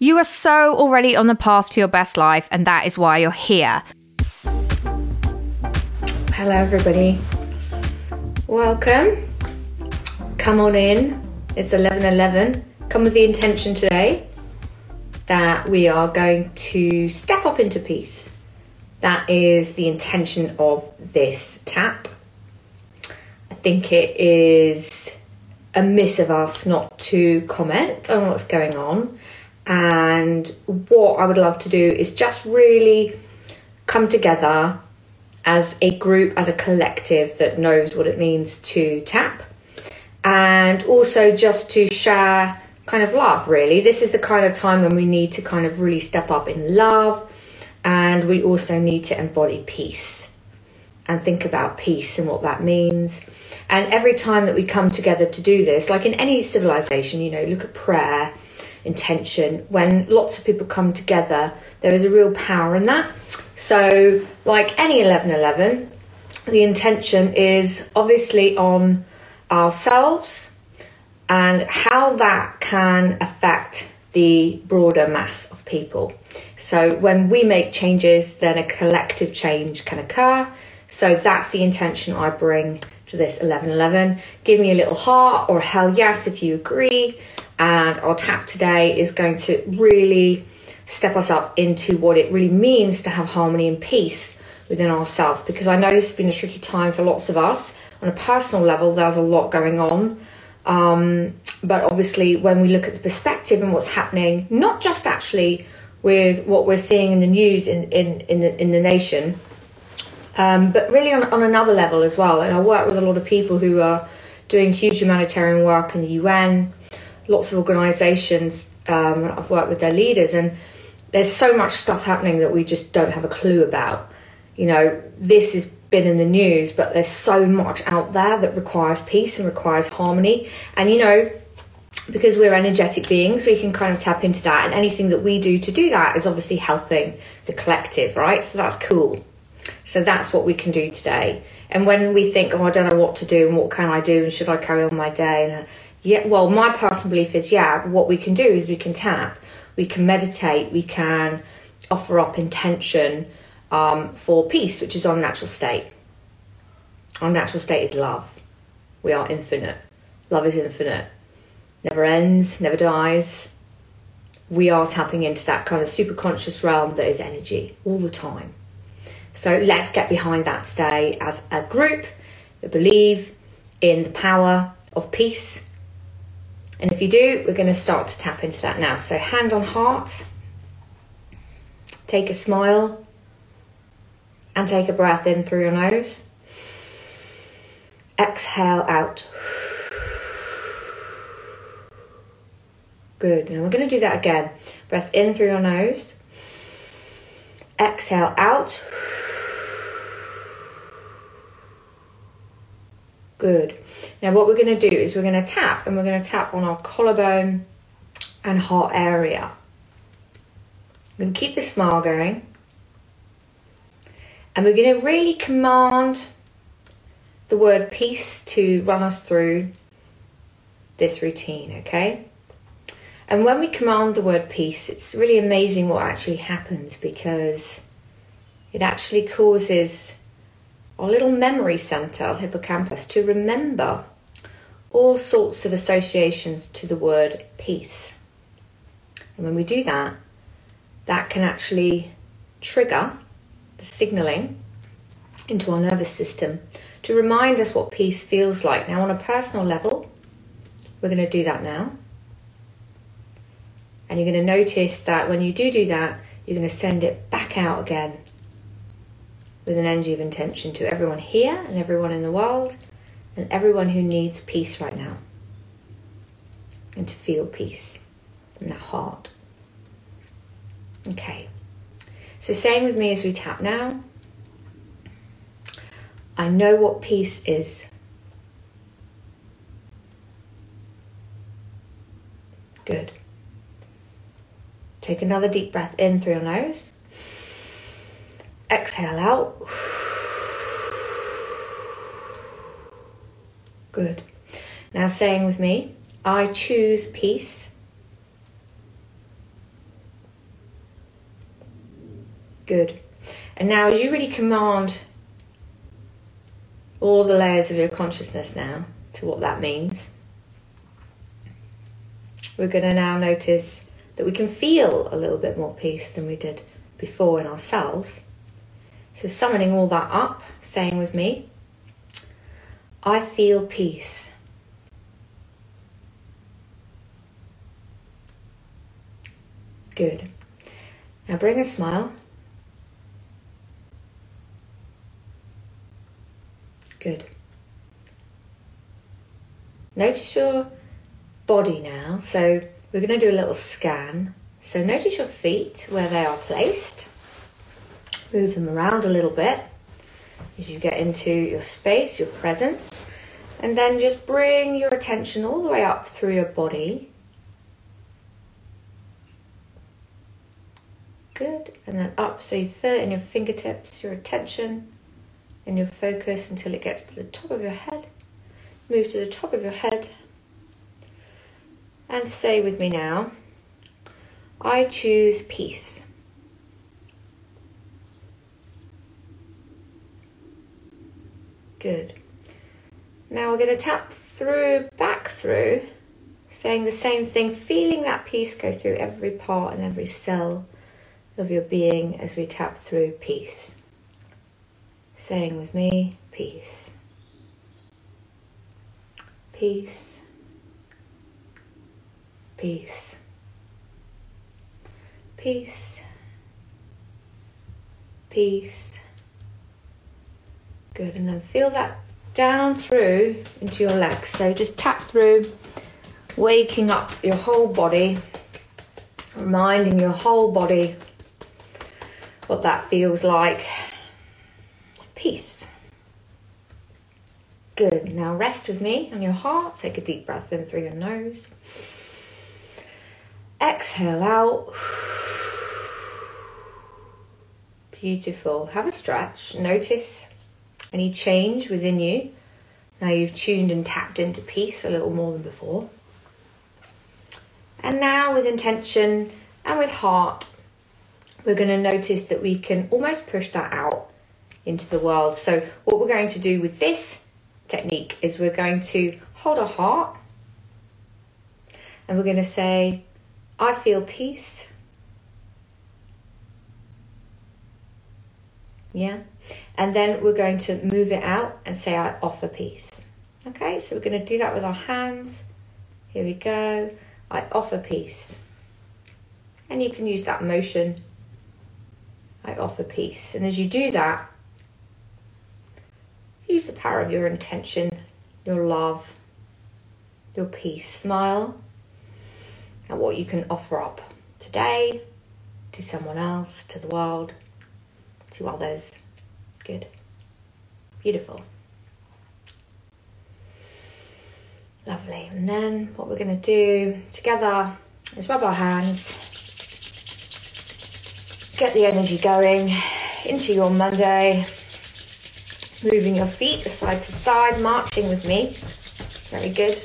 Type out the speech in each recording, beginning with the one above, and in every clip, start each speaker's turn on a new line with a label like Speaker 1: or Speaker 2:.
Speaker 1: You are so already on the path to your best life, and that is why you're here.
Speaker 2: Hello, everybody. Welcome. Come on in. It's 11:11. Come with the intention today that we are going to step up into peace. That is the intention of this tap. I think it is amiss of us not to comment on what's going on. And what I would love to do is just really come together as a group, as a collective that knows what it means to tap. And also just to share kind of love, really. This is the kind of time when we need to kind of really step up in love. And we also need to embody peace and think about peace and what that means. And every time that we come together to do this, like in any civilization, you know, look at prayer, intention. When lots of people come together, there is a real power in that. So, like any 1111, the intention is obviously on ourselves and how that can affect the broader mass of people. So, when we make changes, then a collective change can occur. So, that's the intention I bring to this 1111. Give me a little heart or hell yes if you agree. And our tap today is going to really step us up into what it really means to have harmony and peace within ourselves. Because I know this has been a tricky time for lots of us. On a personal level, there's a lot going on. Um, but obviously, when we look at the perspective and what's happening, not just actually with what we're seeing in the news in, in, in, the, in the nation, um, but really on, on another level as well. And I work with a lot of people who are doing huge humanitarian work in the UN, lots of organisations. Um, I've worked with their leaders, and there's so much stuff happening that we just don't have a clue about. You know, this has been in the news, but there's so much out there that requires peace and requires harmony. And you know, because we're energetic beings, we can kind of tap into that, and anything that we do to do that is obviously helping the collective, right? So that's cool. So that's what we can do today. And when we think, oh, I don't know what to do and what can I do and should I carry on my day? And yeah, well, my personal belief is, yeah, what we can do is we can tap, we can meditate, we can offer up intention um, for peace, which is our natural state. Our natural state is love. We are infinite. Love is infinite. Never ends, never dies. We are tapping into that kind of super conscious realm that is energy all the time. So let's get behind that today as a group that believe in the power of peace. And if you do, we're going to start to tap into that now. So, hand on heart, take a smile, and take a breath in through your nose. Exhale out. Good. Now we're going to do that again. Breath in through your nose. Exhale out. Good. Now, what we're going to do is we're going to tap and we're going to tap on our collarbone and heart area. I'm going to keep the smile going. And we're going to really command the word peace to run us through this routine, okay? And when we command the word peace, it's really amazing what actually happens because it actually causes our little memory center of hippocampus to remember all sorts of associations to the word peace. And when we do that, that can actually trigger the signaling into our nervous system to remind us what peace feels like. Now, on a personal level, we're going to do that now. And you're going to notice that when you do do that, you're going to send it back out again with an energy of intention to everyone here and everyone in the world and everyone who needs peace right now. And to feel peace in the heart. Okay. So, same with me as we tap now, I know what peace is. Good. Take another deep breath in through your nose. Exhale out. Good. Now, saying with me, I choose peace. Good. And now, as you really command all the layers of your consciousness now to what that means, we're going to now notice that we can feel a little bit more peace than we did before in ourselves. So, summoning all that up, saying with me, I feel peace. Good. Now bring a smile. Good. Notice your body now. So we're going to do a little scan. So notice your feet where they are placed. Move them around a little bit as you get into your space, your presence. And then just bring your attention all the way up through your body. Good. And then up. So you feel it in your fingertips, your attention and your focus until it gets to the top of your head. Move to the top of your head. And say with me now I choose peace. Good. Now we're going to tap through, back through, saying the same thing, feeling that peace go through every part and every cell of your being as we tap through peace. Saying with me, peace. Peace. Peace. Peace. Peace. Good. And then feel that down through into your legs. So just tap through, waking up your whole body, reminding your whole body what that feels like. Peace. Good. Now rest with me on your heart. Take a deep breath in through your nose. Exhale out. Beautiful. Have a stretch. Notice any change within you. Now you've tuned and tapped into peace a little more than before. And now, with intention and with heart, we're going to notice that we can almost push that out into the world. So, what we're going to do with this technique is we're going to hold our heart and we're going to say, I feel peace. Yeah. And then we're going to move it out and say, I offer peace. Okay, so we're going to do that with our hands. Here we go. I offer peace. And you can use that motion I offer peace. And as you do that, use the power of your intention, your love, your peace. Smile at what you can offer up today, to someone else, to the world, to others. Good. Beautiful. Lovely. And then what we're going to do together is rub our hands Get the energy going into your Monday. Moving your feet side to side, marching with me. Very good.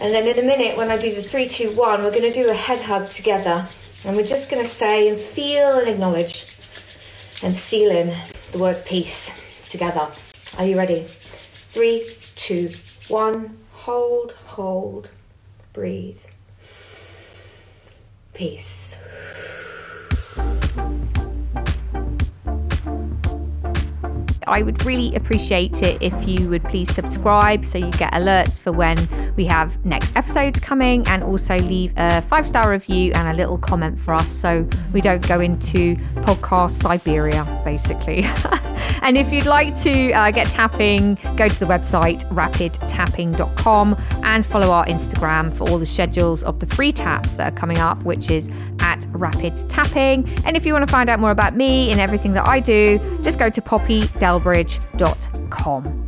Speaker 2: And then in a minute, when I do the three, two, one, we're going to do a head hug together. And we're just going to stay and feel and acknowledge and seal in the word peace together. Are you ready? Three, two, one. Hold, hold, breathe. Peace.
Speaker 1: I would really appreciate it if you would please subscribe so you get alerts for when we have next episodes coming and also leave a five star review and a little comment for us so we don't go into podcast Siberia, basically. and if you'd like to uh, get tapping, go to the website rapidtapping.com and follow our Instagram for all the schedules of the free taps that are coming up, which is at Rapid Tapping. And if you want to find out more about me and everything that I do, just go to poppydelbridge.com.